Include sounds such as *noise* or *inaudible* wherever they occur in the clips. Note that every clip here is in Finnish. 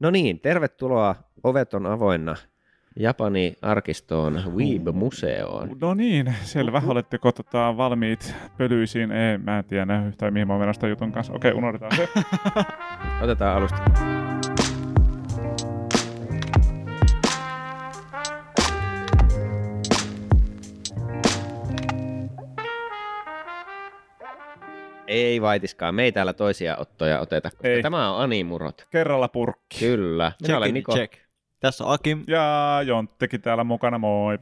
No niin, tervetuloa. Ovet on avoinna Japani arkistoon, Weeb-museoon. No niin, selvä. Oletteko tota, valmiit pölyisiin? Ei, mä en tiedä yhtään mihin mä oon menossa jutun kanssa. Okei, unohdetaan se. *laughs* Otetaan alusta. Ei vaitiskaan, me ei täällä toisia ottoja oteta, koska Ei. tämä on Animurot. Kerralla purkki. Kyllä. Minä olen Niko. Check. Tässä on Akim. Ja Jonttekin täällä mukana, moi.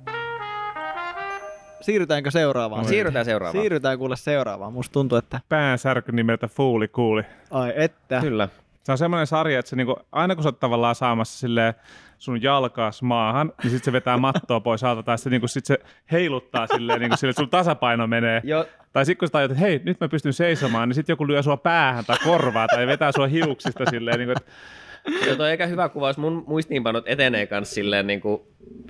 Siirrytäänkö seuraavaan? Moi. Siirrytään seuraavaan. Siirrytään kuule seuraavaan. Musta tuntuu, että Päänsärky nimeltä Fuuli kuuli. ai että. Kyllä. Se on semmoinen sarja, että se niinku, aina kun sä oot tavallaan saamassa silleen sun jalkaas maahan, niin sit se vetää mattoa pois alta, tai sitten niinku, sit se heiluttaa silleen, niinku, silleen, että sun tasapaino menee. Jo, Tai sitten kun sä tajut, että hei, nyt mä pystyn seisomaan, niin sitten joku lyö sua päähän tai korvaa tai vetää sua hiuksista silleen, niin kuin, että Joo, toi aika hyvä kuvaus. Mun muistiinpanot etenee kanssa silleen niin kuin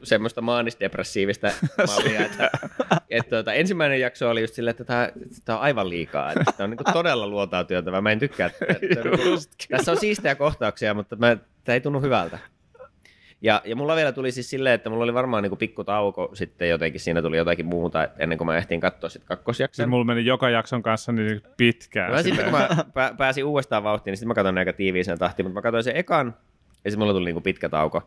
semmoista maanisdepressiivistä mallia, että, *laughs* että tuota, ensimmäinen jakso oli just silleen, että tämä, tämä on aivan liikaa, että tämä on niin kuin todella luontaa työtävä. Mä en tykkää, että, että niin kuin, tässä on siistejä kohtauksia, mutta mä, tämä ei tunnu hyvältä. Ja, ja mulla vielä tuli siis silleen, että mulla oli varmaan niin kuin pikku tauko sitten jotenkin, siinä tuli jotakin muuta, ennen kuin mä ehtiin katsoa sitten kakkosjakson. siis mulla meni joka jakson kanssa niin pitkään. Mä sitten kun mä pä- pääsin uudestaan vauhtiin, niin sitten mä katsoin aika tiiviiseen tahtiin, mutta mä katsoin sen ekan, ja sitten mulla tuli niinku pitkä tauko.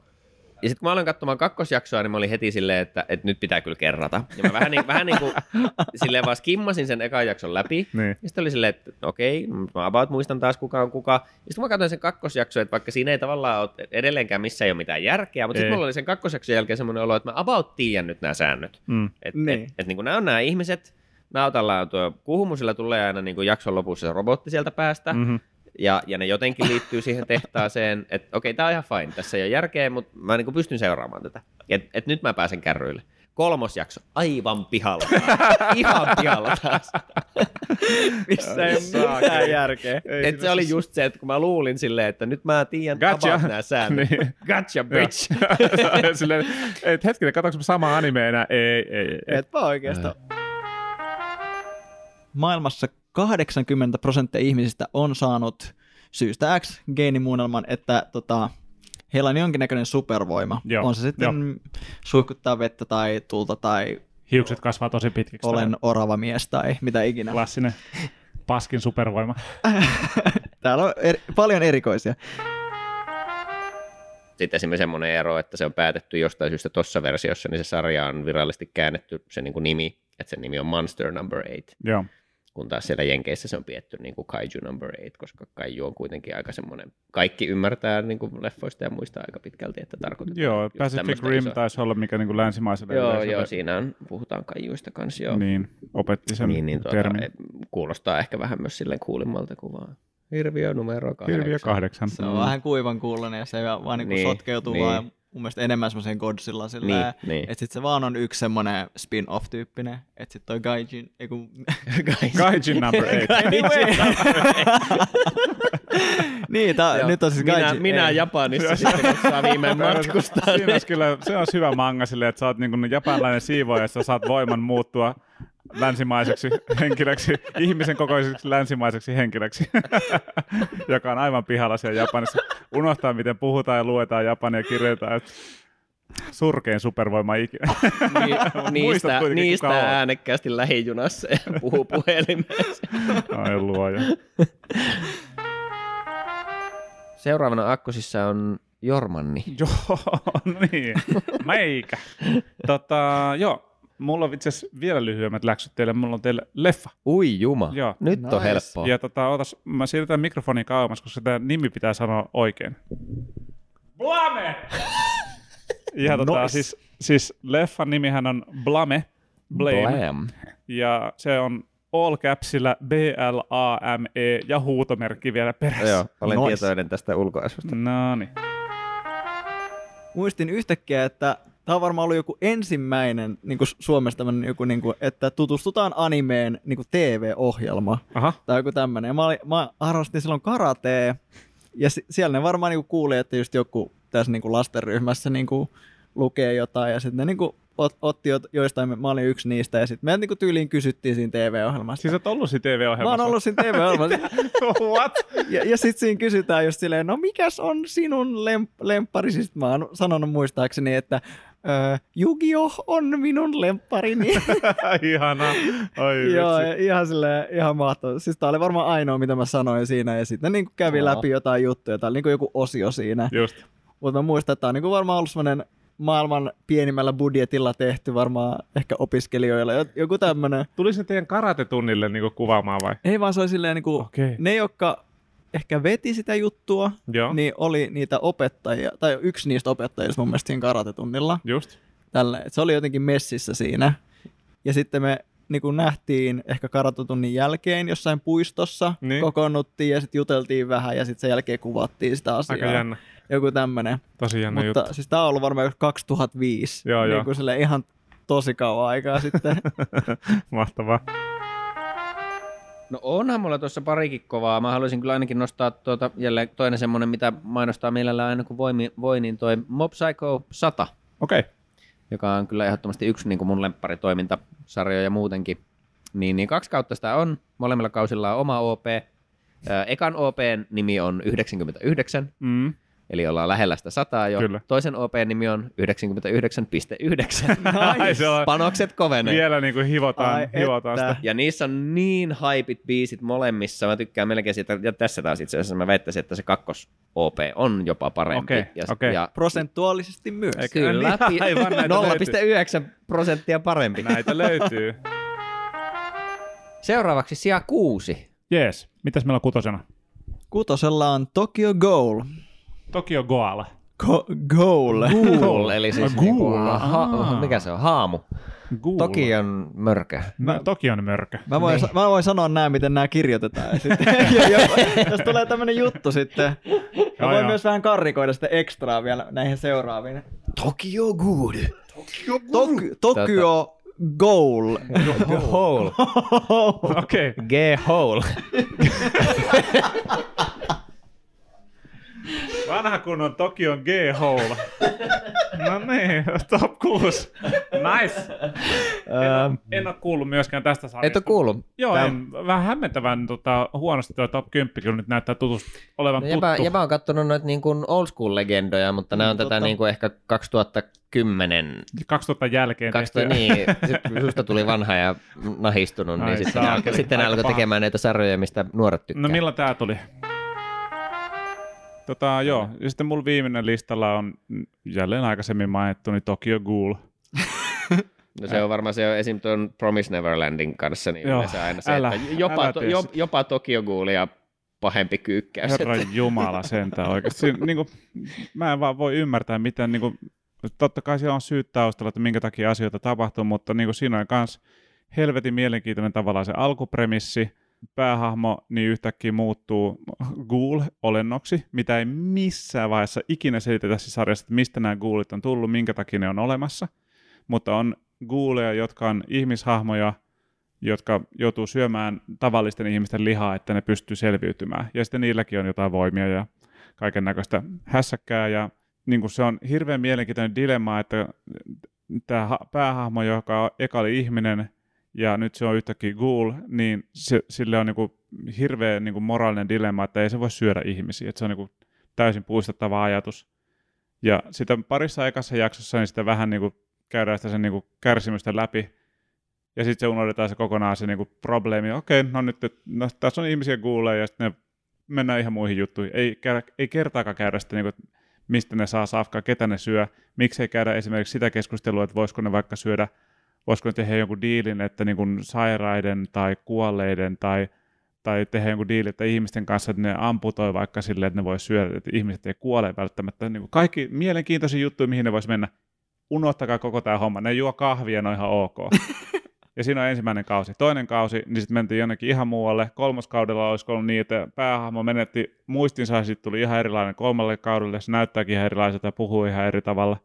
Ja sitten kun mä aloin katsomaan kakkosjaksoa, niin mä olin heti silleen, että, että nyt pitää kyllä kerrata. Ja mä vähän, niin, vähän niin kuin *laughs* silleen vaan skimmasin sen ekan jakson läpi. Niin. Ja sitten oli silleen, että okei, mä about muistan taas kuka on kuka. Ja sitten kun mä katsoin sen kakkosjakson, että vaikka siinä ei tavallaan ole edelleenkään missä ei ole mitään järkeä, mutta sitten mulla oli sen kakkosjakson jälkeen semmoinen olo, että mä about tiedän nyt nämä säännöt. Mm. Että Niin. et, et, niin nämä on nämä ihmiset, Nautalla on tuo kuhumusilla tulee aina niin kuin jakson lopussa se robotti sieltä päästä, mm. Mm-hmm. Ja, ja ne jotenkin liittyy siihen tehtaaseen, että okei, tämä on ihan fine, tässä ei ole järkeä, mutta mä niin pystyn seuraamaan tätä. Et, et nyt mä pääsen kärryille. Kolmos jakso, aivan pihalla. ihan pihalla taas. Missä ei ole mitään järkeä. Et se oli just se, että kun mä luulin silleen, että nyt mä tiedän Gotcha. about nämä säännöt. Niin. Gotcha, bitch. *laughs* Silleen, et hetkinen, katsoinko mä samaa anime enää? Ei, ei, ei. Etpä oikeastaan. Maailmassa 80 prosenttia ihmisistä on saanut syystä X geenimuunnelman, että tota, heillä on jonkinnäköinen supervoima. Joo, on se sitten suihkuttaa vettä tai tulta tai Hiukset kasvaa tosi pitkiksi. olen orava mies tai mitä ikinä. Klassinen paskin supervoima. *laughs* Täällä on eri, paljon erikoisia. Sitten esimerkiksi semmoinen ero, että se on päätetty jostain syystä tuossa versiossa, niin se sarja on virallisesti käännetty se niin kuin nimi, että sen nimi on Monster Number 8, Joo. Kun taas siellä Jenkeissä se on pietty niin kuin Kaiju Number 8, koska Kaiju on kuitenkin aika semmoinen, kaikki ymmärtää niin kuin leffoista ja muista aika pitkälti, että tarkoitetaan Joo, Pacific Rim isoa- taisi olla mikä niin kuin länsimaiselle Joo, yleisölle joo, siinä on, puhutaan Kaijuista kanssa, joo. Niin, opetti sen niin, niin tuota, termin. e- kuulostaa ehkä vähän myös silleen kuulimmalta kuin vaan Hirviö numero kahdeksan. Hirviö kahdeksan. Se on vähän kuivan kuulonen ja se vaan niinku Niin, sotkeutuu niin. vaan mun mielestä enemmän semmoiseen Godzillaan silleen, Niin, niin. että sit se vaan on yksi semmonen spin-off-tyyppinen, että sit toi Gaijin, ei kun... *laughs* Gaijin number eight. anyway. *laughs* niin, tää, Joo. nyt on siis minä, Gaijin. minä ei. Japanissa *laughs* sitten, kun saa viimein matkustaa. Siinä olisi kyllä, se olisi hyvä manga silleen, että sä oot niin kuin japanilainen siivooja, ja sä saat voiman muuttua länsimaiseksi henkilöksi, ihmisen kokoiseksi länsimaiseksi henkilöksi, *laughs* joka on aivan pihalla siellä Japanissa. Unohtaa, miten puhutaan ja luetaan japania ja kirjoitetaan. että Surkein supervoima ikinä. Ni, *laughs* niistä, niistä äänekkäästi lähijunassa ja puhuu puhelimessa. Ai luoja. Seuraavana akkosissa on Jormanni. Joo, *laughs* niin. Meikä. Tota, joo, mulla on itse asiassa vielä lyhyemmät läksyt teille. Mulla on teille leffa. Ui juma, Joo. nyt on Nice. helppoa. Ja tota, otas, mä siirrytään mikrofonin kauemmas, koska tämä nimi pitää sanoa oikein. Blame! *laughs* ja tota, Nice. siis, siis leffan nimihän on Blame, Blame, Blam. ja se on all capsilla B-L-A-M-E ja huutomerkki vielä perässä. Joo, olen Nice. tietoinen tästä ulkoasusta. No niin. Muistin yhtäkkiä, että tämä on varmaan ollut joku ensimmäinen niin kuin Suomessa tämmöinen joku, niin kuin, että tutustutaan animeen niin kuin TV-ohjelma Aha. tai joku tämmöinen. Mä, olin, mä harrastin silloin karatea ja si- siellä ne varmaan niin kuin kuuli, että just joku tässä niin kuin lastenryhmässä niin kuin lukea jotain ja sitten ne niinku ot, otti jo- joistain, mä olin yksi niistä ja sitten me niinku tyyliin kysyttiin siinä TV-ohjelmassa. Siis oot ollut siinä Mä TV-ohjelmassa? oon ollut siinä TV-ohjelmassa. *laughs* What? Ja, ja sitten siinä kysytään just silleen, no mikäs on sinun lemp- lemppari? Siis mä oon sanonut muistaakseni, että öö, Yu-Gi-Oh! on minun lempparini. *laughs* Ihana. Oi Joo, vitsi. ihan silleen, ihan mahtavaa. Siis tää oli varmaan ainoa, mitä mä sanoin siinä, ja sitten niin kävi Joo. läpi jotain juttuja. Tää oli niin joku osio siinä. Just. Mutta mä muistan, että tää on niin varmaan ollut semmoinen maailman pienimmällä budjetilla tehty varmaan ehkä opiskelijoilla. Jo- Joku tämmönen. Tuli se teidän karatetunnille niinku kuvaamaan vai? Ei vaan se oli silleen niin kuin, Okei. ne, jotka ehkä veti sitä juttua, Joo, niin oli niitä opettajia, tai yksi niistä opettajista mun mielestä siinä karatetunnilla. just. Tällä, että se oli jotenkin messissä siinä. Ja sitten me niin kuin nähtiin ehkä karatetunnin jälkeen jossain puistossa, Niin. niin. kokoonnuttiin ja sitten juteltiin vähän ja sitten sen jälkeen kuvattiin sitä asiaa. Aika jännä. Joku tämmönen. Tosi jännä Mutta juttu. siis tää on ollut varmaan joskus 2005. Joo, niin joo. kuin ihan tosi kauan aikaa *laughs* sitten. Mahtavaa. No onhan mulla tuossa parikin kovaa. Mä haluaisin kyllä ainakin nostaa tuota, jälleen toinen semmonen, mitä mainostaa mielellään aina kun voi, voi niin toi Mob Psycho 100, Okei. Okay. joka on kyllä ehdottomasti yksi niin kuin mun lempparitoimintasarjoja muutenkin. Niin, niin kaksi kautta sitä on. Molemmilla kausilla on oma OP. Ekan OPn nimi on 99, Mm. Eli ollaan lähellä sitä sataa jo. Kyllä. Toisen OPn nimi on 99,9. *laughs* Ai, se on- Panokset kovenee. Vielä niinku hivotaan, Ai hivotaan että. sitä. Ja niissä on niin hypit biisit molemmissa. Mä tykkään melkein siitä, ja tässä taas itse asiassa mä väittäisin, että se kakkos OP on jopa parempi. Okei, ja, okei. ja Prosentuaalisesti myös. Eikö- kyllä, Niin, pi- aivan näitä *laughs* 0,9 prosenttia parempi. Näitä löytyy. Seuraavaksi sija kuusi. Jees. Mitäs meillä on kutosena? Kutosella on Tokyo Goal. Tokyo Goala. Go- goal. Ghoul, eli siis Ah, niinku, ha, Ah. mikä se on? Haamu. Ghoul. Tokion mörkö. Mä, Tokion mörkö. Mä voin, Niin. mä voin sanoa nämä, miten nämä kirjoitetaan. Ja sitten, *laughs* ja jos, jos tulee tämmönen juttu sitten, mä Joo, voin joo. myös vähän karrikoida sitä ekstraa vielä näihin seuraaviin. Tokyo Good. Tok- Tokyo Goal. Hole. Okei. Okay. G-hole. *laughs* Vanha kunnon Tokion G-hole. No niin, top 6. Nice. En, en ole kuullut myöskään tästä sarjasta. Et ole kuullut? Joo, Tää- en, vähän hämmentävän tota, huonosti tuo top 10, kun nyt näyttää tutust, olevan No, tuttu. jäbä, on kattonut noita niin kuin old school legendoja, mutta nämä on Mm, tätä niin kuin ehkä 2010 2000 jälkeen 2000, tehtyä. niin, susta tuli vanha ja nahistunut, Ai niin sitten, alkoi, sitten alkoi tekemään näitä sarjoja, mistä nuoret tykkää. No milloin tää tuli? Tota, joo, ja sitten mulla viimeinen listalla on jälleen aikaisemmin mainittu, niin Tokyo Ghoul. *laughs* No se on varmaan se on esim. tuon Promise Neverlandin kanssa, niin Joo, yleensä aina se, älä- että jopa, älä to, jo, jopa Tokyo Ghoulia pahempi kyykkäys. Herra Jumala sentään oikeasti. Siinä, niin kuin, mä en vaan voi ymmärtää, miten niin kuin, totta kai siellä on syyt taustalla, että minkä takia asioita tapahtuu, mutta niin kuin siinä on myös helvetin mielenkiintoinen tavallaan se alkupremissi, päähahmo niin yhtäkkiä muuttuu ghoul-olennoksi, mitä ei missään vaiheessa ikinä selitetä tässä sarjassa, että mistä nämä ghoulit on tullut, minkä takia ne on olemassa. Mutta on ghouleja, jotka on ihmishahmoja, jotka joutuu syömään tavallisten ihmisten lihaa, että ne pystyy selviytymään. Ja sitten niilläkin on jotain voimia ja kaiken näköistä hässäkkää. Ja niin kuin se on hirveän mielenkiintoinen dilemma, että tämä ha- päähahmo, joka eka oli ihminen ja nyt se on yhtäkkiä ghoul, niin se, sille on niin kuin hirveä niin kuin moraalinen dilemma, että ei se voi syödä ihmisiä. Että se on niin kuin täysin puistettava ajatus. Ja sitä parissa ekassa jaksossa niin sitä vähän niin kuin käydään sitä sen niin kuin kärsimystä läpi, ja sitten se unohdetaan se kokonaan se niinku probleemi. Okei, no nyt no, tässä on ihmisiä kuulee ja sitten ne mennään ihan muihin juttuihin. Ei, käydä, ei kertaakaan käydä sitä, niinku, mistä ne saa safkaa, ketä ne syö. Miksei käydä esimerkiksi sitä keskustelua, että voisiko ne vaikka syödä, voisiko ne tehdä jonkun diilin, että niinku sairaiden tai kuolleiden tai, tai tehdä jonkun diilin, että ihmisten kanssa, että ne amputoi vaikka silleen, että ne voi syödä, että ihmiset ei kuole välttämättä. Niinku kaikki mielenkiintoisia juttuja, mihin ne vois mennä. Unohtakaa koko tämä homma. Ne juo kahvia, ne on ihan ok. *laughs* Ja siinä on ensimmäinen kausi. Toinen kausi, niin sitten mentiin jonnekin ihan muualle. Kolmoskaudella olisi ollut niin, että päähahmo menetti muistinsa ja sitten tuli ihan erilainen kolmalle kaudelle. Se näyttääkin ihan erilaiselta ja puhuu ihan eri tavalla.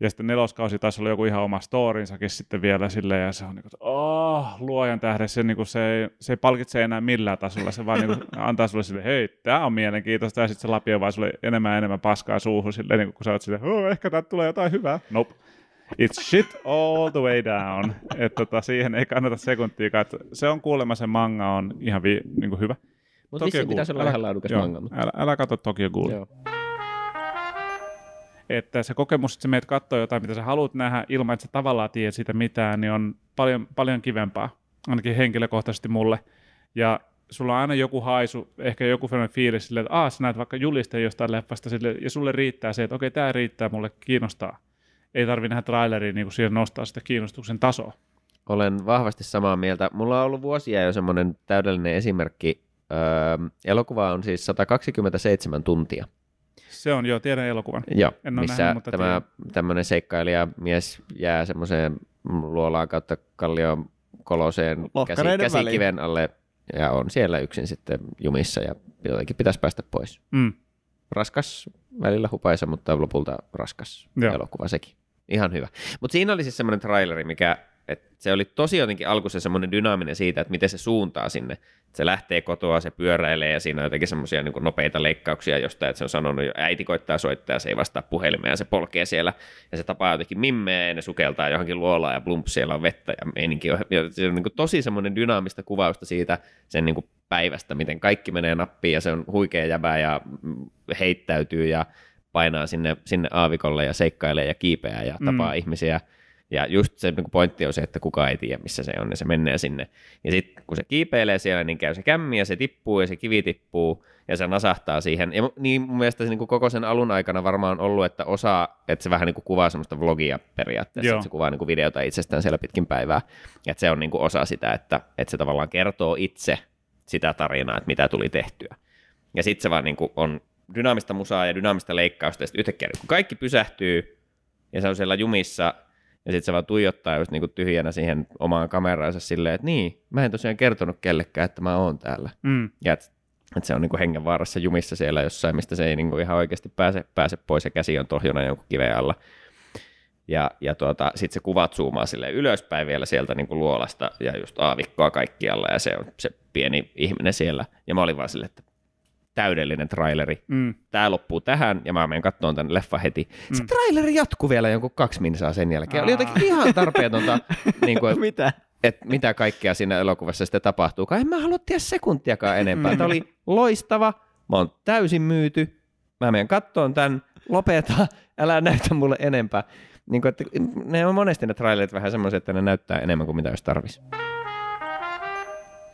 Ja sitten neloskausi taisi olla joku ihan oma storinsakin sitten vielä silleen, ja se on niin kuin, oh, luojan tähden, se, niin kuin, se, ei, se ei palkitse enää millään tasolla, se vaan niin kuin, *laughs* antaa sulle sille, hei, tämä on mielenkiintoista, ja sitten se lapio vaan sulle enemmän ja enemmän paskaa suuhun, silleen, niin kuin, kun sä oot silleen, oh, ehkä täältä tulee jotain hyvää. Nope. It's shit all the way down. *laughs* Että tota, siihen ei kannata sekuntiikaan. että Se on kuulemma se manga on ihan vi, niin kuin hyvä. Mutta Tokyo vissi Ghoul. pitäisi olla ihan laadukas manga. Mutta... älä, älä katso Tokyo Ghoul. Joo. Että se kokemus, että sä meet katsoa jotain, mitä sä haluat nähdä, ilman että sä tavallaan tiedät siitä mitään, niin on paljon, paljon kivempaa, ainakin henkilökohtaisesti mulle. Ja sulla on aina joku haisu, ehkä joku fiilis silleen, että aah, sä näet vaikka julisteen jostain leffasta, sille, ja sulle riittää se, että okei, tämä riittää, mulle kiinnostaa. Ei tarvi nähdä traileria niin siihen nostaa sitä kiinnostuksen tasoa. Olen vahvasti samaa mieltä. Mulla on ollut vuosia jo semmoinen täydellinen esimerkki. Öö, elokuva on siis 127 tuntia. Se on, joo, tiedän elokuvan. Joo, En ole missä nähnyt, mutta tämä tämmöinen seikkailija mies jää semmoiseen luolaan kautta kallion koloseen käsi, käsikiven alle ja on siellä yksin sitten jumissa ja jotenkin pitäisi päästä pois. Mm. Raskas, välillä hupaisa, mutta lopulta raskas Joo. elokuva sekin. Ihan hyvä. Mutta siinä oli siis semmoinen traileri, mikä et se oli tosi jotenkin alkuun semmoinen dynaaminen siitä, että miten se suuntaa sinne. Et se lähtee kotoa, se pyöräilee ja siinä on jotenkin semmoisia niin nopeita leikkauksia jostain, että se on sanonut jo, äiti koittaa soittaa ja se ei vastaa puhelimeen ja se polkee siellä ja se tapaa jotenkin mimmeä ja ne sukeltaa johonkin luolaan ja plumps, siellä on vettä ja meininki on, ja se on niin tosi semmoinen dynaamista kuvausta siitä sen niin päivästä, miten kaikki menee nappiin ja se on huikea jäbä ja mm, heittäytyy ja painaa sinne, sinne aavikolle ja seikkailee ja kiipeää ja tapaa Mm. mm. ihmisiä. Ja just se niin pointti on se, että kukaan ei tiedä, missä se on, ja se menee sinne. Ja sitten kun se kiipeilee siellä, niin käy se kämmi, ja se tippuu, ja se kivi tippuu, ja se nasahtaa siihen. Ja niin mun mielestä se niin kuin koko sen alun aikana varmaan on ollut, että osa, että se vähän niin kuin kuvaa semmoista vlogia periaatteessa, Joo. että se kuvaa niin kuin videota itsestään siellä pitkin päivää. Ja että se on niin kuin osa sitä, että, että se tavallaan kertoo itse sitä tarinaa, että mitä tuli tehtyä. Ja sitten se vaan niin kuin on dynaamista musaa ja dynaamista leikkausta, ja sitten yhtäkkiä kun kaikki pysähtyy, ja se on siellä jumissa, ja sitten se vaan tuijottaa just niinku tyhjänä siihen omaan kameraansa silleen, että niin, mä en tosiaan kertonut kellekään, että mä oon täällä. Mm. Ja että et se on niinku hengenvaarassa jumissa siellä jossain, mistä se ei niinku ihan oikeasti pääse, pääse pois, ja käsi on tohjona jonkun kiveen alla. Ja, ja tuota, sitten se kuvat zoomaa sille ylöspäin vielä sieltä niinku luolasta, ja just aavikkoa kaikkialla, ja se on se pieni ihminen siellä. Ja mä olin vaan silleen, että täydellinen traileri Mm. tämä loppuu tähän, ja mä menen katsomaan tämän leffa heti. Se Mm. traileri jatkuu vielä jonkun kaksi minsaa sen jälkeen. Oli Aa. jotenkin ihan tarpeetonta, *laughs* niin kuin, Mitä? että mitä kaikkea siinä elokuvassa sitten tapahtuu. En mä halua tiedä sekuntiakaan enempää. Mm. Tämä oli loistava, mä oon täysin myyty, mä menen kattoon tämän, lopeta, älä näytä mulle enempää. Niin kuin, että ne on monesti ne trailerit vähän semmoisia, että ne näyttää enemmän kuin mitä olisi tarvis.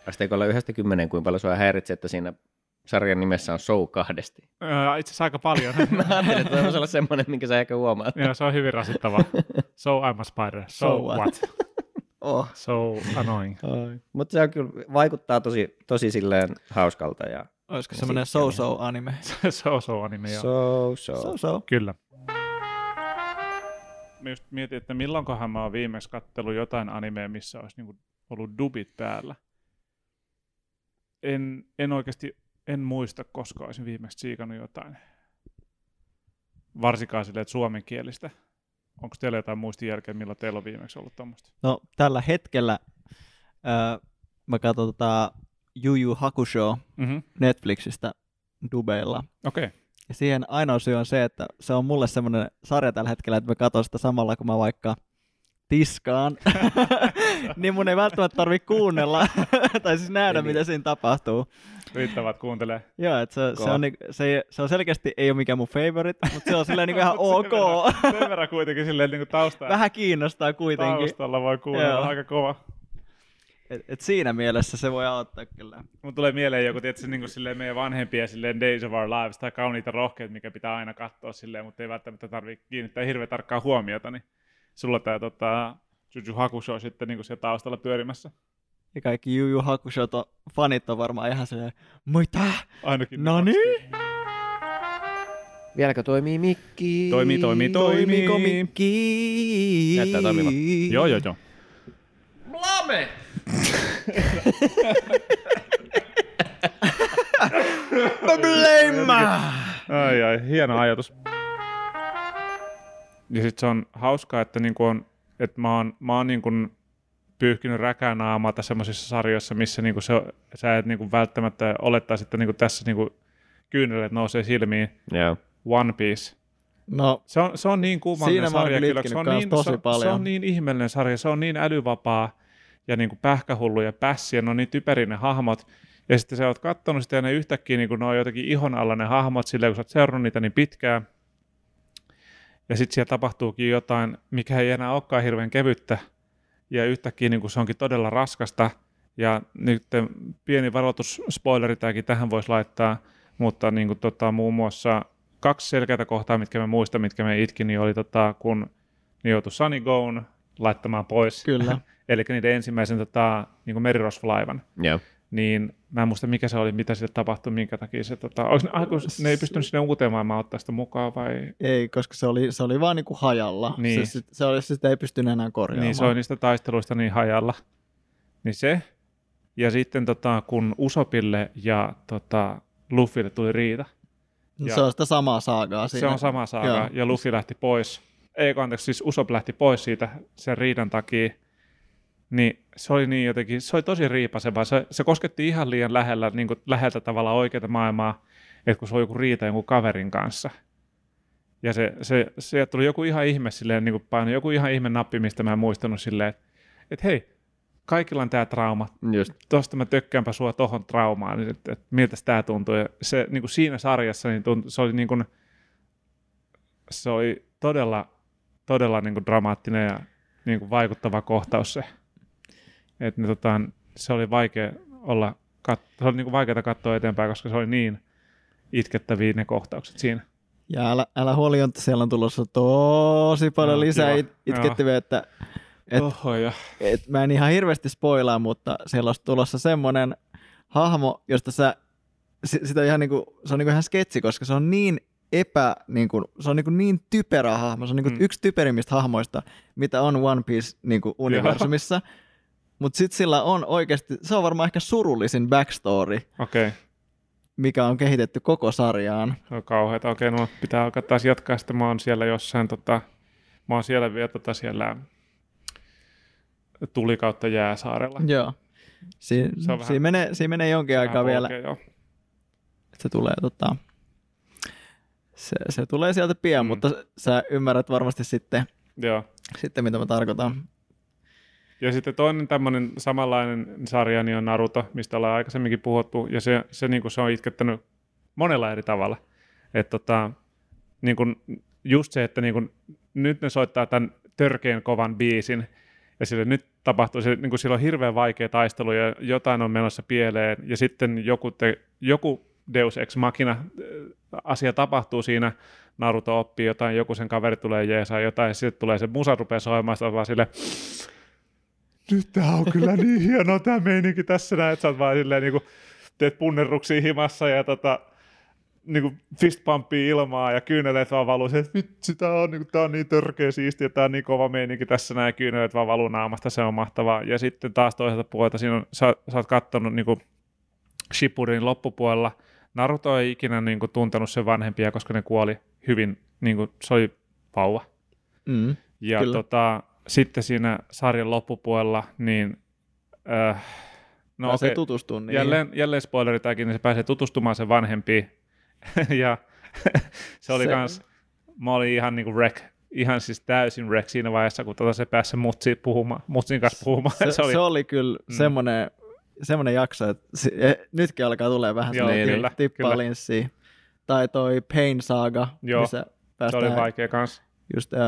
Asteikolla yhdestä kymmeneen, kuinka paljon sua häiritsee, että siinä sarjan nimessä on show kahdesti. Öö, Itse asiassa aika paljon. *laughs* Mä ajattelin, että voisi olla semmoinen, minkä sä ehkä huomaat. Joo, se on hyvin rasittava. So I'm a spider. So, So what? what? *laughs* Oh. So annoying. Mutta se on kyllä, vaikuttaa tosi, tosi silleen hauskalta. Ja Olisiko Ja semmoinen so-so anime? *laughs* so so anime, joo. so, so. So-so. Kyllä. Mä just mietin, että milloinkohan mä oon viimeksi kattellut jotain animea, missä olisi niinku ollut dubit päällä. En, en oikeasti, en muista, koska olisin viimeksi siikannut jotain. Varsinkaan silleen, että suomenkielistä. Onko teillä jotain muistijälkeä, milloin teillä on viimeksi ollut tuommoista? No tällä hetkellä öö, mä katson tota Yu Hakusho Mm-hmm. Netflixistä dubeilla. Okei. Okay. Ja siihen ainoa syy on se, että se on mulle semmoinen sarja tällä hetkellä, että mä katson sitä samalla, kun mä vaikka tiskaan. *laughs* niin mun ei välttämättä tarvi kuunnella *laughs* tai siis nähdä, Eli- mitä siinä tapahtuu. Riittävät kuuntelee. Joo, että se, se, on, niinku- se, se on selkeästi ei ole mikään mun favorite, mutta se on *laughs* silleen niinku ihan Mut sen ok. verran- Sen verran kuitenkin silleen niin tausta, Vähän kiinnostaa kuitenkin. taustalla voi kuunnella Joo. aika kova. Et, et siinä mielessä se voi auttaa kyllä. Mun tulee mieleen joku, tietysti niin silleen meidän vanhempia silleen Days of Our Lives tai kauniita rohkeita, mikä pitää aina katsoa silleen, mutta ei välttämättä tarvitse kiinnittää hirveän tarkkaa huomiota, niin sulla tämä tota, Juju Hakusho on sitten niin siellä taustalla pyörimässä. Ja kaikki Yu Yu Hakushot on, fanit on varmaan ihan silleen, mitä? Ainakin. No niin. Vieläkö toimii mikki? Toimii, toimii, toimii. Toimiko mikki? Näyttää toimivan. Joo, joo, joo. Blame! *laughs* Problema! Ai, ai, hieno ajatus. Ja sitten se on hauskaa, että, niinku on, että mä oon, mä oon niinku pyyhkinyt räkänaamata semmoisissa sarjoissa, missä niinku se, sä et niinku välttämättä olettaisi, että niinku tässä niinku kyynelet nousee silmiin. Joo. One Piece. No, Se on, se on niin oon sarja kyllä Se on, niin, tosi se, on- se paljon. on niin ihmeellinen sarja, se on niin älyvapaa ja niin kuin pähkähullu ja pässi ja ne on niin typeriä ne hahmot. Ja sitten sä oot kattonut sitä ja ne yhtäkkiä niin kuin ne on jotenkin ihon alla ne hahmot silleen, kun sä oot seurannut niitä niin pitkään. Ja sitten siellä tapahtuukin jotain, mikä ei enää olekaan hirveän kevyttä. Ja yhtäkkiä niin kuin se onkin todella raskasta. Ja nyt pieni varoitus, spoileri tämäkin tähän voisi laittaa, mutta niin kuin tota, muun muassa kaksi selkeää kohtaa, mitkä mä muistan, mitkä mä itkin, niin oli tota, kun ne joutui Sunny Goon laittamaan pois. kyllä. *laughs* Eli niiden ensimmäisen tota, niin merirosvolaivan. Joo. Niin mä en muista, mikä se oli, mitä sille tapahtui, minkä takia se... Tota, ne, aiku, ne ei pystynyt sinne uuteen maailmaan ottaa sitä mukaan vai... Ei, koska se oli, se oli vaan niinku hajalla. Niin. Se, se, oli, sitä ei pystynyt enää korjaamaan. Niin se oli niistä taisteluista niin hajalla. Niin se. Ja sitten tota, kun Usopille ja tota, Luffylle tuli riita. No ja- se on sitä samaa saagaa Se siinä. on sama saaga. Joo. Ja Luffy lähti pois. Ei, kun anteeksi, siis Usop lähti pois siitä sen riidan takia. Niin se oli niin jotenkin, se oli tosi riipaseva. Se, se kosketti ihan liian lähellä, niin kuin läheltä tavalla oikeaa maailmaa, että kun se on joku riita jonkun kaverin kanssa. Ja se, se, se tuli joku ihan ihme silleen, niin kuin paino, joku ihan ihme nappi, mistä mä en muistanut silleen, että, että hei, kaikilla on tämä trauma, Just. tuosta mä tökkäänpä sua tohon traumaan, niin että, että miltä tämä tuntuu. Ja se niin kuin siinä sarjassa niin tuntui, se oli, niin kuin, se oli todella, todella niin kuin dramaattinen ja niin kuin vaikuttava kohtaus se. Et, ne, tota, se oli vaikea olla, kat, se oli niin kuin vaikeaa katsoa eteenpäin, koska se oli niin itkettäviä ne kohtaukset siinä. Ja älä, älä huoli, että siellä on tulossa tosi paljon Joo, lisää it, itkettäviä, että Et- Oho, ja. et mä en ihan hirveästi spoilaa, mutta siellä on tulossa semmoinen hahmo, josta sä, si- sitä ihan niinku, se on niinku ihan sketsi, koska se on niin epä, niinku, se on niinku niin typerä hahmo, se on niinku Mm. mm. yksi typerimmistä hahmoista, mitä on One Piece niinku universumissa. Mutta sitten sillä on oikeasti, se on varmaan ehkä surullisin backstory, Okei, mikä on kehitetty koko sarjaan. se on kauheata. Okei, no pitää alkaa taas jatkaa, sitten mä oon siellä jossain, tota, mä oon siellä vielä tota, siellä tuli kautta jääsaarella. Joo. Si- Se on vähän- siinä, menee, siinä menee jonkin aikaa vielä, joo. että se tulee tota, se, se tulee sieltä pian, mm. mutta sä ymmärrät varmasti sitten, Joo. sitten mitä mä tarkoitan. Ja sitten toinen tämmöinen samanlainen sarja niin on Naruto, mistä ollaan aikaisemminkin puhuttu, ja se, se, niin kuin se on itkettänyt monella eri tavalla. Että tota, niin kuin, just se, että niin kuin, nyt ne soittaa tämän törkeän kovan biisin, ja sille nyt tapahtuu, se, niin kuin sillä on hirveän vaikea taistelu, ja jotain on menossa pieleen, ja sitten joku, te, joku Deus Ex Machina äh, asia tapahtuu siinä, Naruto oppii jotain, joku sen kaveri tulee jeesaa jotain, ja sitten tulee se musa rupeaa soimaan, vaan sille, nyt tää on kyllä niin hieno tämä meininki tässä näin, että sä oot vaan silleen niinku, teet punnerruksia himassa ja tota, niinku fist ilmaa ja kyyneleet vaan valuu se, että vitsi, tää on, niinku, tää on niin törkeä siisti ja tää on niin kova meininki tässä näin ja kyyneleet vaan valuu naamasta, se on mahtavaa. Ja sitten taas toiselta puolelta siinä on, sä, sä oot kattonut niinku Shippurin loppupuolella, Naruto ei ikinä niinku tuntenut sen vanhempia, koska ne kuoli hyvin, niinku, se oli vauva. Mm. Ja Kyllä. tota, sitten siinä sarjan loppupuolella, niin äh, no Pääsee okei, tutustumaan niin. jälleen, jälleen spoileri tämäkin, niin se pääsee tutustumaan sen vanhempiin. *laughs* ja *laughs* se oli Se- kans, mä olin ihan niinku wreck, ihan siis täysin wreck siinä vaiheessa, kun tota se pääsi mutsi puhumaan, mutsin kanssa puhumaan. *laughs* se, se, oli, se oli kyllä Mm. mm. semmoinen, semmoinen jakso, että se, eh, nytkin alkaa tulee vähän Joo, sellainen kyllä, tippaa kyllä. linssiin. Tai toi Pain Saga, Joo, missä se oli päästään vaikea kans. just äh,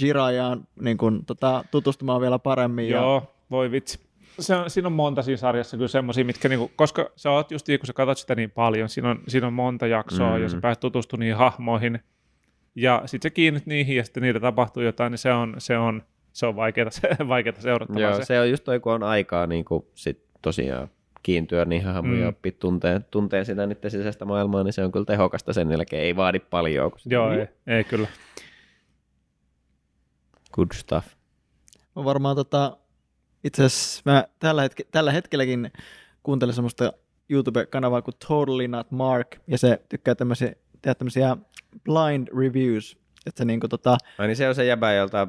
Jirayaan niin kun, tota, tutustumaan vielä paremmin. Ja, Joo, voi vitsi. Se on, siinä on monta siinä sarjassa kyllä semmoisia, mitkä niinku, koska sä oot just kun sä katsot sitä niin paljon, siinä on, siinä on monta jaksoa mm. ja sä Mm. pääset tutustumaan niihin hahmoihin ja sit sä kiinnyt niihin ja sitten niitä tapahtuu jotain, niin se on, se on, se on vaikeaa, *laughs* vaikeaa seurattavaa Joo, se. se on just toi, kun on aikaa niin kuin sit tosiaan kiintyä niihin hahmoihin Mm. ja oppia tuntee, tuntee sitä niiden sisäistä maailmaa, niin se on kyllä tehokasta sen jälkeen. Ei vaadi paljon. Kun Joo, ei, ei kyllä. Good stuff. Mä varmaan tota, itse asiassa mä tällä, hetke, tällä hetkelläkin kuuntelen semmoista YouTube-kanavaa kuin Totally Not Mark, ja se tykkää tämmöisiä, tehdä tämmöisiä blind reviews että se niinku tota, Ai niin se on se jäbä, jolta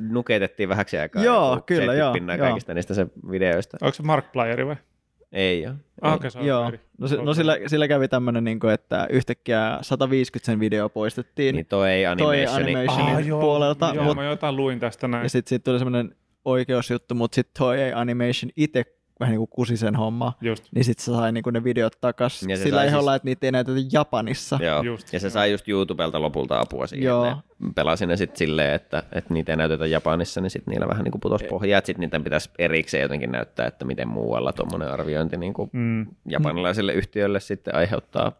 nuketettiin vähäksi aikaa. Joo, joku kyllä, 70 joo, joo. kaikista niistä se videoista. Onko se Mark Playeri vai? Ei ole. Ah, okei, se on joo, no, se, no sillä, sillä kävi tämmöinen, niinku, että yhtäkkiä 150 sen video poistettiin, Niin toi ei animationi. animation- Animationin puolelta, Joo, mut- mä jotain luin tästä näin. ja sitten siitä tuli semmoinen oikeusjuttu, mutta sitten toi Animation itse vähän niin kuin kusi sen homma, Just, niin sitten se sai niinku ne videot takas Ja sillä ehdolla, siis- että niitä ei näytetä Japanissa. Joo. Just, ja se joo. sai just YouTubelta lopulta apua siihen. Joo. Ne pelasi ne sitten silleen, että, että niitä ei näytetä Japanissa, niin sitten niillä vähän niin kuin putosi pohjaa. Että sitten niiden pitäisi erikseen jotenkin näyttää, että miten muualla tuommoinen arviointi niin kuin mm, japanilaiselle yhtiölle sitten aiheuttaa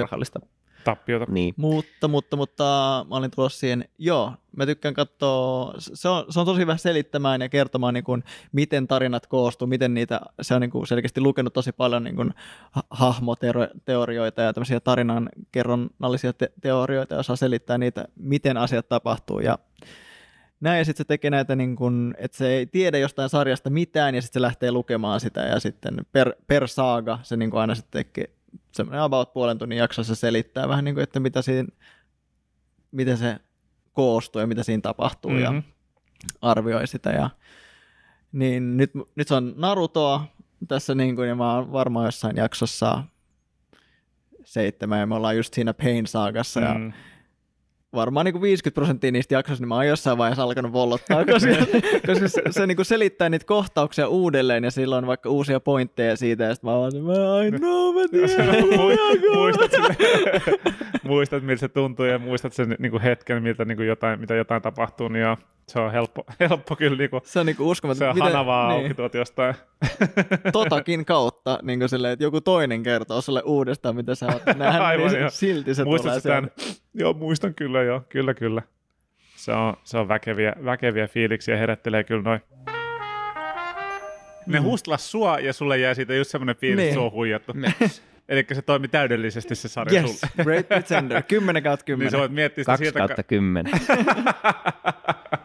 rahallista. Tappiota. Niin. Mutta, mutta, mutta mä olin tulossa siihen, joo, mä tykkään katsoa, se on, se on tosi hyvä selittämään ja kertomaan, niin kuin, miten tarinat koostuu, miten niitä, se on niin kuin selkeästi lukenut tosi paljon niin kuin, ha- hahmoteorioita ja tämmöisiä tarinan kerronnallisia te- teorioita ja osaa selittää niitä, miten asiat tapahtuu ja näin, ja sitten se tekee näitä, niin kun, että se ei tiedä jostain sarjasta mitään, ja sitten se lähtee lukemaan sitä, ja sitten per, per saaga se niin aina sitten tekee semmoinen about puolen tunnin jaksossa selittää vähän niin kuin, että mitä siinä, miten se koostuu ja mitä siinä tapahtuu, mm-hmm. ja Mhm. arvioi sitä. Ja, niin nyt, nyt se on Narutoa tässä, niin kuin, ja mä oon varmaan jossain jaksossa seitsemän, ja me ollaan just siinä Pain Saagassa, ja Mm. Varmaan niin kuin 50 prosenttia niistä jaksoista, niin mä oon jossain vaiheessa alkanut vollottaa, koska, koska se, se niin kuin selittää niitä kohtauksia uudelleen ja sillä on vaikka uusia pointteja siitä ja sitten mä vaan, mä I know, mä *laughs* tiedän, muistat, sille, muistat, miltä se tuntuu ja muistat sen niin kuin hetken, miltä niin kuin jotain, mitä jotain tapahtuu, niin joo, se on helppo, *laughs* helppo kyllä. Niin kuin, Se on niinku se uskomaton. on hana vaan auki tuot jostain. *laughs* totakin kautta, niin kuin silleen, että joku toinen kertoo sulle uudestaan, mitä sä oot *laughs* nähnyt, Aivan, niin joo. silti se Muistat tulee sieltä. Joo, muistan kyllä joo, kyllä kyllä. Se on, se on väkeviä, väkeviä fiiliksiä, herättelee kyllä noin. Ne Mm. hustlas sua ja sulle jää siitä just semmoinen fiilis, Niin. että se on huijattu. Eli se toimi täydellisesti se sarja Yes, sulle. Great Pretender, 10 kautta 10. Niin sä voit miettiä sitä 2 sieltä, kautta 10. *laughs*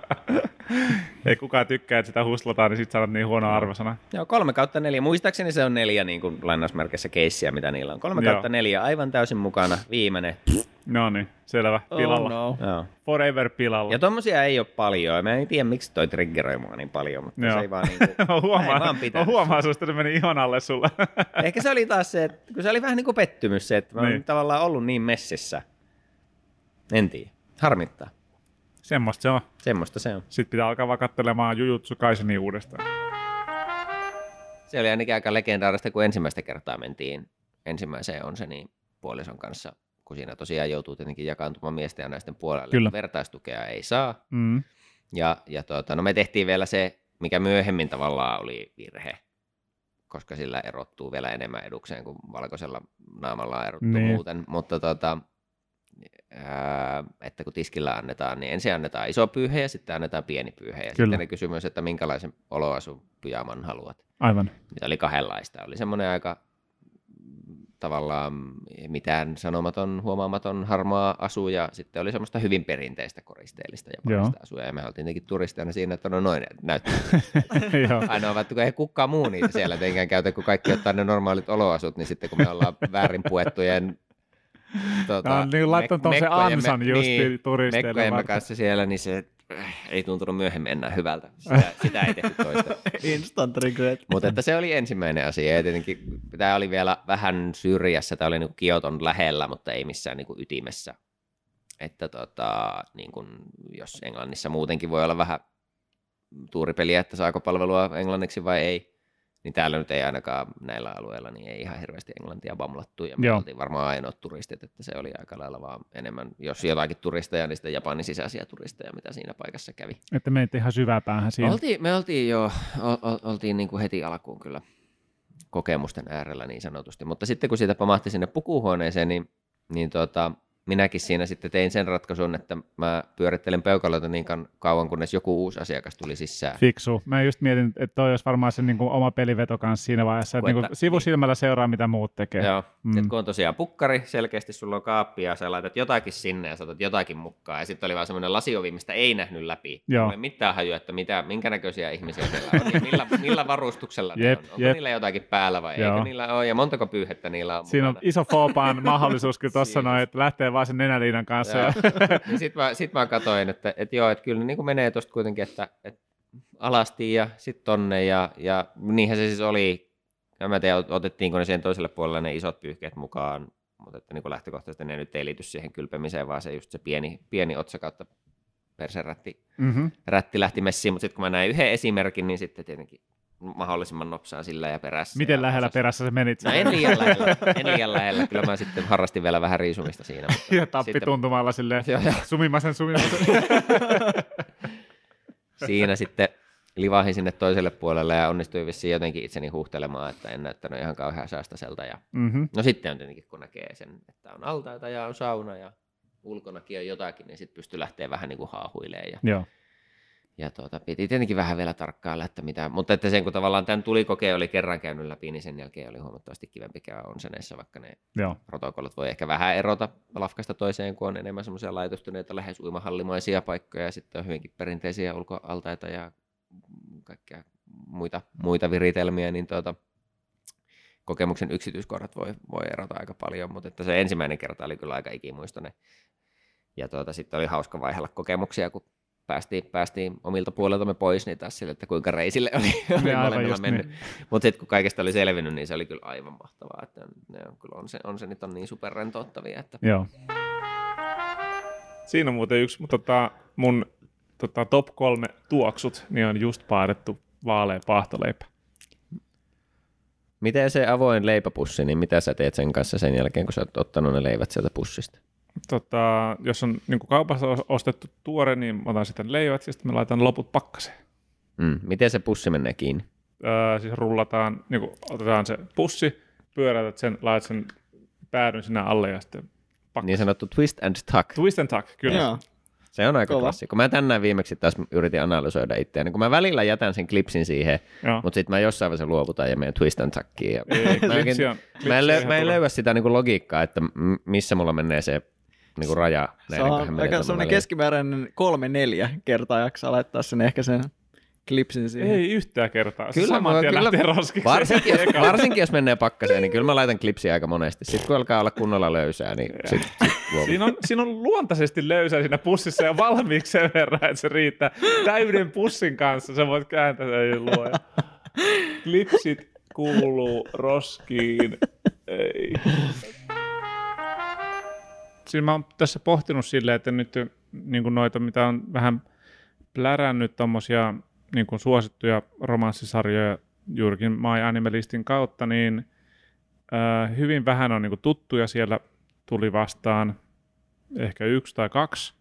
*laughs* ei kukaan tykkää, että sitä huslataan, niin sit saadaan niin huono arvosana. Joo, 3 kautta 4. Muistaakseni se on neljä niin kuin lainausmerkissä keissiä, mitä niillä on. 3 Joo. kautta 4, aivan täysin mukana. Viimeinen. No niin, selvä, pilalla. Oh no. Joo. Forever pilalla. Ja tommosia ei ole paljon. Mä en tiedä, miksi toi triggeroi mua niin paljon, mutta Joo. se ei vaan niin kuin, *laughs* mä Mä en huomaan, vaan huomaan susta, että ne meni ihan alle sulle. *laughs* Ehkä se oli taas se, että kun se oli vähän niin kuin pettymys se, että mä oon Niin. tavallaan ollut niin messissä. En tiedä. Harmittaa. Semmosta se on. Semmoista se on. Sitten pitää alkaa vaan katselemaan Jujutsu Kaisenia uudestaan. Se oli ainakin aika legendaarista, kun ensimmäistä kertaa mentiin ensimmäiseen on se niin puolison kanssa, kun siinä tosiaan joutuu tietenkin jakaantumaan miesten ja naisten puolelle. Kyllä. Vertaistukea ei saa. Mm. Ja, ja tuota, no me tehtiin vielä se, mikä myöhemmin tavallaan oli virhe, koska sillä erottuu vielä enemmän edukseen kuin valkoisella naamalla erottuu Niin. muuten. Mutta tota, ää, että kun tiskillä annetaan, niin ensin annetaan iso pyyhe ja sitten annetaan pieni pyyhe. Ja Kyllä. sitten ne kysymys, että minkälaisen oloasun pyjaman haluat. Aivan. Niitä oli kahdenlaista. Oli semmoinen aika tavallaan mitään sanomaton, huomaamaton harmaa asu ja sitten oli semmoista hyvin perinteistä koristeellista japanilaista asuja. Ja me oltiin tietenkin turisteina siinä, että no noin näyttää. *laughs* Joo. Ainoa, että kun ei kukaan muu niitä siellä tietenkään käytä, kun kaikki ottaa ne normaalit oloasut, niin sitten kun me ollaan väärin puettujen tota, Nämä on niin laittanut tuollaisen mekkojemme- ansan just niin, turisteille varten. kanssa siellä, niin se äh, ei tuntunut myöhemmin enää hyvältä. *laughs* Sitä, sitä ei tehty toista. Instant regret. Mutta että se oli ensimmäinen asia. Ja tietenkin tämä oli vielä vähän syrjässä, tämä oli niin Kioton lähellä, mutta ei missään niin ytimessä. Että tota, niin kuin, jos Englannissa muutenkin voi olla vähän tuuripeliä, että saako palvelua englanniksi vai ei, niin täällä nyt ei ainakaan näillä alueilla niin ei ihan hirveästi englantia bamlattu. Ja me Joo. oltiin varmaan ainoat turistit, että se oli aika lailla vaan enemmän, jos jotakin turisteja, niin sitten Japanin sisäisiä turisteja, mitä siinä paikassa kävi. Että menitte ihan syvää päähän siinä. Oltiin, me oltiin jo, ol, oltiin niin kuin heti alkuun kyllä kokemusten äärellä niin sanotusti, mutta sitten kun siitä pamahti sinne pukuhuoneeseen, niin, niin tota, minäkin siinä sitten tein sen ratkaisun, että mä pyörittelen peukaloita niin kan- kauan, kunnes joku uusi asiakas tuli sisään. Fiksu. Mä just mietin, että toi olisi varmaan se niin kuin oma peliveto kanssa siinä vaiheessa, että, Kun niin että- kuin sivusilmällä seuraa, mitä muut tekee. Joo, Mm. mm. kun on tosiaan pukkari, selkeästi sulla on kaappi ja sä laitat jotakin sinne ja saatat jotakin mukaan. Ja sitten oli vaan semmoinen lasiovi, mistä ei nähnyt läpi. Joo. Ei mitään hajua, että mitä, minkä näköisiä ihmisiä siellä on. Ja millä, millä varustuksella Jep, ne on. Onko jep. niillä jotakin päällä vai Joo. eikö niillä ole? Ja montako pyyhettä niillä on Siinä on mukana? iso foopan *laughs* mahdollisuus kyllä tuossa noin, että lähtee vaan sen nenäliinan kanssa. Ja, *laughs* niin sit mä, sit mä katsoin, että, että joo, että kyllä niin menee tuosta kuitenkin, että, että alasti ja sitten tonne ja, ja niinhän se siis oli. Ja mä tiedän, otettiinko ne siihen toiselle puolelle ne isot pyyhkeet mukaan, mutta että niin lähtökohtaisesti ne nyt ei liity siihen kylpemiseen, vaan se just se pieni, pieni otsa kautta perserätti mm-hmm. rätti lähti messiin, mutta sitten kun mä näin yhden esimerkin, niin sitten tietenkin mahdollisimman nopsaa sillä ja perässä. Miten ja lähellä osasi- perässä se menit? No en liian lähellä, *laughs* en liian lähellä. Kyllä mä sitten harrastin vielä vähän riisumista siinä. Mutta ja tappi sitten- tuntumalla silleen, Joo, joo. sumimasen sumimasen. *laughs* siinä sitten livahin sinne toiselle puolelle ja onnistuin vissiin jotenkin itseni huuhtelemaan, että en näyttänyt ihan kauhean säästäseltä. Ja... mm-hmm. No sitten on tietenkin, kun näkee sen, että on altaita ja on sauna ja ulkonakin on jotakin, niin sitten pystyy lähteä vähän niin kuin haahuilemaan. Ja, Joo. Ja tuota, piti tietenkin vähän vielä tarkkailla, että mitä, mutta että sen kun tavallaan tämän tulikokeen oli kerran käynyt läpi, niin sen jälkeen oli huomattavasti kivempi käydä onseneissa, vaikka ne Joo. protokollat voi ehkä vähän erota lafkasta toiseen, kun on enemmän semmoisia laitostuneita lähes uimahallimaisia paikkoja ja sitten on hyvinkin perinteisiä ulkoaltaita ja kaikkea muita, muita viritelmiä, niin tuota, kokemuksen yksityiskohdat voi, voi erota aika paljon, mutta että se ensimmäinen kerta oli kyllä aika ikimuistoinen. Ja tuota, sitten oli hauska vaihella kokemuksia, kun päästiin, päästiin omilta puoleltamme pois, niin taas sille, että kuinka reisille oli, oli aivan molemmilla mennyt. niin. Mutta sitten kun kaikesta oli selvinnyt, niin se oli kyllä aivan mahtavaa. Että ne on, kyllä on, se, on se nyt on niin superrentouttavia, että Joo. Siinä on muuten yksi tota, mun tota, top kolme tuoksut, niin on just paadettu vaalea paahtoleipä. Miten se avoin leipäpussi, niin mitä sä teet sen kanssa sen jälkeen, kun sä oot ottanut ne leivät sieltä pussista? Tota, jos on niin kaupassa os- ostettu tuore, niin mä otan sitten leivät ja sitten mä laitan loput pakkaseen. Mm. Miten se pussi menee kiinni? Öö, siis rullataan, niin otetaan se pussi, pyöräytät sen, laitat sen päädyn sinne alle ja sitten pakkas. Niin sanottu twist and tuck. Twist and tuck, kyllä. Joo. Se on aika Kova. klassikko. Mä tänään viimeksi taas yritin analysoida itseäni, kun mä välillä jätän sen klipsin siihen, Joo. mutta sitten mä jossain vaiheessa luovutan ja menen twist and tuckiin. Ja Ei, mä, klipsi on- mä, en, lö, mä en löyä sitä niinku logiikkaa, että missä mulla menee se niinku raja Se on aika semmoinen keskimääräinen kolme neljä kertaa jaksaa laittaa sen ehkä sen klipsin siihen. Ei yhtään kertaa. Kyllä, saman mä- tien kyllä-. Varsinkin jos, varsinkin jos menee pakkaseen, niin kyllä mä laitan klipsiä aika monesti. Sitten kun alkaa olla kunnolla löysää, niin sit, sit. Siinä on, siinä on luontaisesti löysää siinä pussissa ja valmiiksi sen verran, että se riittää. Täyden pussin kanssa sä voit kääntää sen luoja. Klipsit kuuluu roskiin. Ei. Siinä mä oon tässä pohtinut silleen, että nyt niin kuin noita, mitä on vähän plärännyt tommosia niin kuin suosittuja romanssisarjoja juurikin My Animalistin kautta, niin äh, hyvin vähän on niin kuin tuttuja siellä tuli vastaan ehkä yksi tai kaksi.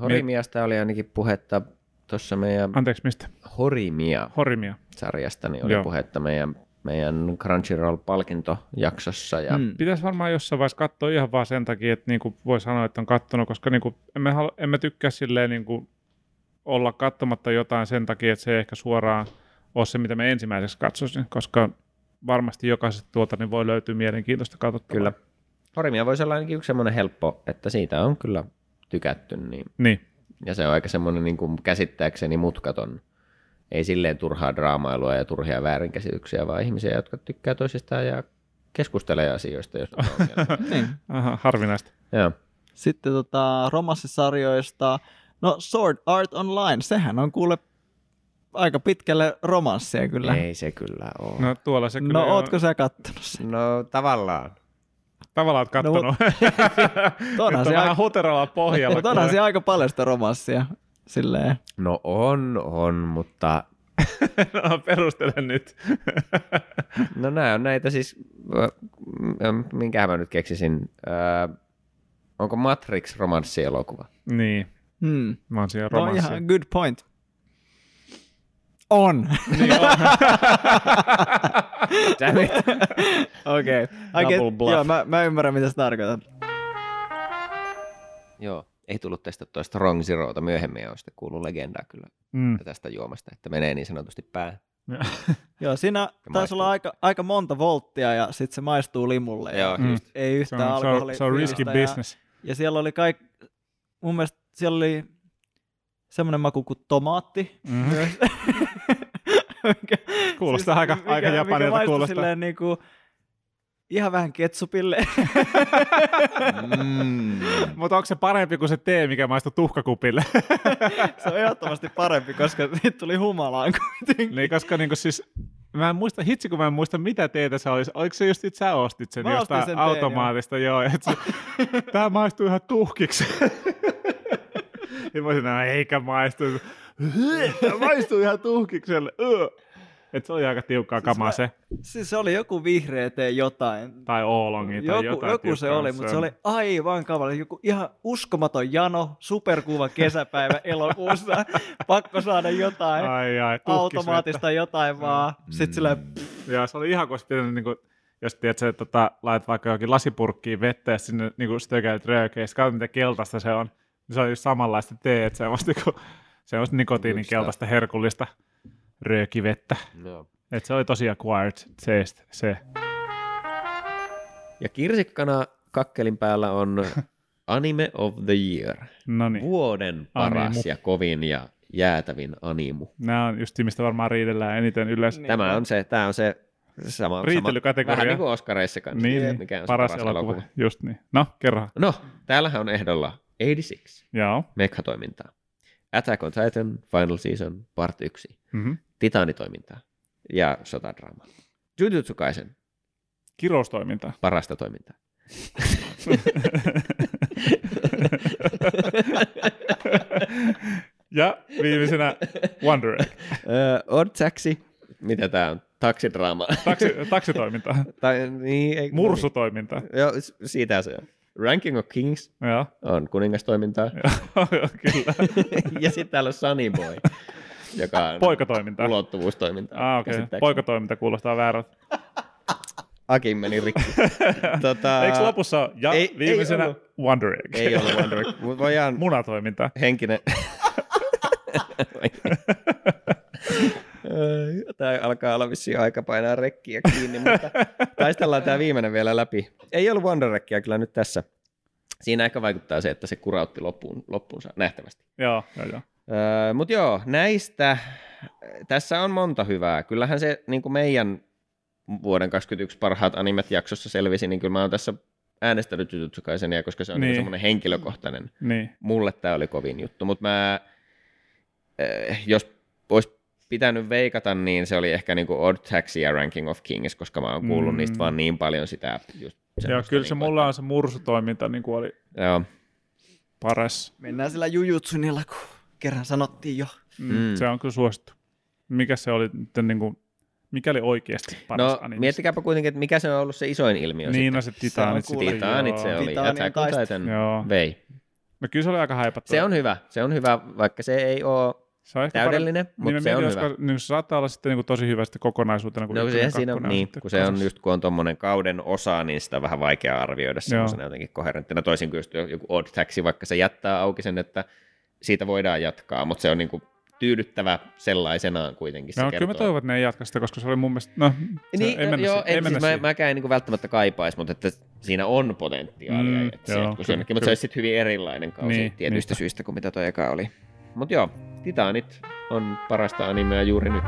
Horimiasta oli ainakin puhetta tuossa meidän Anteeksi, mistä? Horimia Horimia. sarjasta, niin oli Joo. puhetta meidän, meidän Crunchyroll-palkintojaksossa. Ja Mm. Pitäisi varmaan jossain vaiheessa katsoa ihan vaan sen takia, että niinku voi sanoa, että on kattonut, koska niinku emme, halu, emme tykkää silleen niinku olla katsomatta jotain sen takia, että se ei ehkä suoraan ole se, mitä me ensimmäiseksi katsoisin, koska varmasti jokaisesta tuolta niin voi löytyä mielenkiintoista katsottavaa. Kyllä. Horimia voisi olla ainakin yksi semmoinen helppo, että siitä on kyllä tykätty. Niin, Niin, ja se on aika semmoinen niin kuin käsittääkseni mutkaton. Ei silleen turhaa draamailua ja turhia väärinkäsityksiä, vaan ihmisiä, jotka tykkää toisistaan ja keskustelee asioista, jos on. *laughs* Niin. Aha, harvinaista. Joo. Sitten tota, romanssisarjoista, no Sword Art Online, sehän on kuule aika pitkälle romanssia kyllä. Ei se kyllä ole. No tuolla se kyllä no on- ootko sä kattonut sen? No tavallaan. tavallaan oot kattonut. *laughs* No, Onhan on se, vähän aika, huterolla pohjalla. mutta onhan se aika paljon sitä romanssia. Silleen. No on, on, mutta *laughs* no, perustele nyt. *laughs* no nämä on näitä siis, ö, m- minkähän mä nyt keksisin, Ö, onko Matrix romanssielokuva? niin, Hmm. mä oon siellä No romanssia. ihan good point. On. Niin on. *laughs* Okei. Okay. Double bluff. Joo, mä, mä ymmärrän mitä sä tarkoitat. Joo, ei tullut testattua Strong Zeroota myöhemmin, ja on sitten kuullut legendaa kyllä Mm. tästä juomasta, että menee niin sanotusti päähän. *laughs* Joo, siinä taisi olla aika, aika monta volttia ja sitten se maistuu limulle. Joo, ja Mm. just. Ei Se yhtään se on, se on risky alkoholifiilistä business. Ja, ja siellä oli kaik, mun mielestä siellä oli semmoinen maku kuin tomaatti myös. *laughs* Mikä- Kuulostaa aika- aika japanilta maistui kuulostaa. Silleen niin kuin, ihan vähän ketsupille. Mm. Mutta onko se parempi kuin se tee, mikä maistuu tuhkakupille? se on ehdottomasti parempi, koska nyt tuli humalaan kuitenkin. niin, koska niinku siis, mä en muista, hitsi kun mä en muista mitä teetä se olisi. Oliko se just, että sä ostit sen Mä jostain sen teen, automaatista? joo. joo et se, *laughs* tää maistuu ihan tuhkiksi. *laughs* ja mä olisin, no eikä maistu. *laughs* Tää maistuu ihan tuhkikselle. Et se oli aika tiukkaa Siis kamaa mä- se. Siis se oli joku vihreä tee jotain. Tai oolongi tai Joku, jotain joku se oli, mutta se oli aivan kavalla. Joku ihan uskomaton jano, superkuva kesäpäivä *laughs* elokuussa. Pakko saada jotain. Ai ai, automaattista jotain vaan. Sitten sillä Joo, se oli ihan kuin olisi pitänyt, niin kuin, jos tiedät, että tota, laitat vaikka jokin lasipurkkiin vettä ja sinne niin kuin stökäilet röökeä, ja katsot, miten keltaista se on. Niin se oli just samanlaista teet, semmoista, niin kuin, semmoista nikotiinin keltaista herkullista röökivettä. Joo. Et se oli tosi acquired taste, se. Ja kirsikkana kakkelin päällä on *laughs* Anime of the Year. No niin, Vuoden paras Animu. ja kovin ja jäätävin animu. nämä on just mistä varmaan riidellään eniten yleensä. Niin. Tämä on se, tämä on se sama, sama Riitelykategoria. vähän niin kuin Oscareissa kanssa. Niin, niin. mikä on se paras, elokuva. Just niin. No, kerro. No, täällähän on ehdolla 86, Joo. Mekha-toimintaa, Attack on Titan, Final Season, Part 1, Mm-hmm. Titanitoimintaa ja sotadraama. Jujutsu Kaisen, Kiroustoiminta. parasta toimintaa. *laughs* ja viimeisenä Wonder Egg. Uh, Odd Taxi, mitä tämä on? Taksidraama. Taksi, taksitoiminta. tai, niin, ei, Mursutoiminta. Joo, siitä se on. Ranking of Kings Joo. on kuningastoimintaa. *laughs* Kyllä. *laughs* ja sitten täällä on Sunny Boy, joka on Poikatoiminta. ulottuvuustoimintaa. Ah. Okay. Poikatoiminta kuulostaa väärältä. *laughs* Akin meni rikki. tota, Eikö lopussa ole? ja ei- ei, ei viimeisenä ollut. Wonder Egg? Ei ollut Wonder Egg, voidaan Munatoiminta. henkinen... Tämä alkaa olla vissiin aika painaa rekkiä kiinni, mutta *laughs* taistellaan tämä viimeinen vielä läpi. Ei ollut Wonder kyllä nyt tässä. Siinä ehkä vaikuttaa se, että se kurautti loppuun, loppuunsa nähtävästi. Joo, joo, joo. Öö, Mutta joo, näistä, tässä on monta hyvää. Kyllähän se niin kuin meidän vuoden 2021 parhaat animet jaksossa selvisi, niin kyllä mä oon tässä äänestänyt Jujutsu Kaisenia, koska se on niin. Niin. semmoinen henkilökohtainen. Niin. Mulle tämä oli kovin juttu, mutta mä, äh, jos olisi pitänyt veikata, niin se oli ehkä niinku Odd Taxi ja Ranking of Kings, koska mä oon kuullut mm. Niistä vaan niin paljon sitä. Just Joo, kyllä se niinku, mulla on se mursutoiminta, niin kuin oli Joo, paras. mennään sillä jujutsunilla, kun kerran sanottiin jo. Mm. Mm. Se on kyllä suosittu. Mikä se oli, nyt niin kuin, mikä oli oikeasti paras no anime? miettikääpä kuitenkin, että mikä se on ollut se isoin ilmiö Niin, no sitten. se Titanit. Se Titanit se oli, Titanien Attack on. Titan Joo. vei. No kyllä se oli aika haipattu. Se on hyvä, se on hyvä, vaikka se ei ole se on ehkä täydellinen, parempi- mutta niin se on mietin, hyvä. Niin se saattaa olla sitten niin tosi hyvä sitten kokonaisuutena. Kun No se siinä on, niin, kun se on just kun on tuommoinen kauden osa, niin sitä on vähän vaikea arvioida semmoisena jotenkin koherenttina. Toisin kuin just joku Odd Taxi, vaikka se jättää auki sen, että siitä voidaan jatkaa, mutta se on niinku tyydyttävä sellaisenaan kuitenkin. Se Joo, kertoo. kyllä mä toivon, että ne ei jatka sitä, koska se oli mun mielestä, no, se, Niin, ei mennä, joo, si- ei en, mennä siis mä, siihen. mäkään en niin välttämättä kaipaisi, mutta että siinä on potentiaalia. Mm, että joo, se, kyllä, jonnekin, mutta se kyllä. olisi sitten hyvin erilainen kausi Niin, niin, tietyistä niinpä. syistä kuin mitä toi eka oli. Mutta joo, Titanit on parasta animea juuri nyt.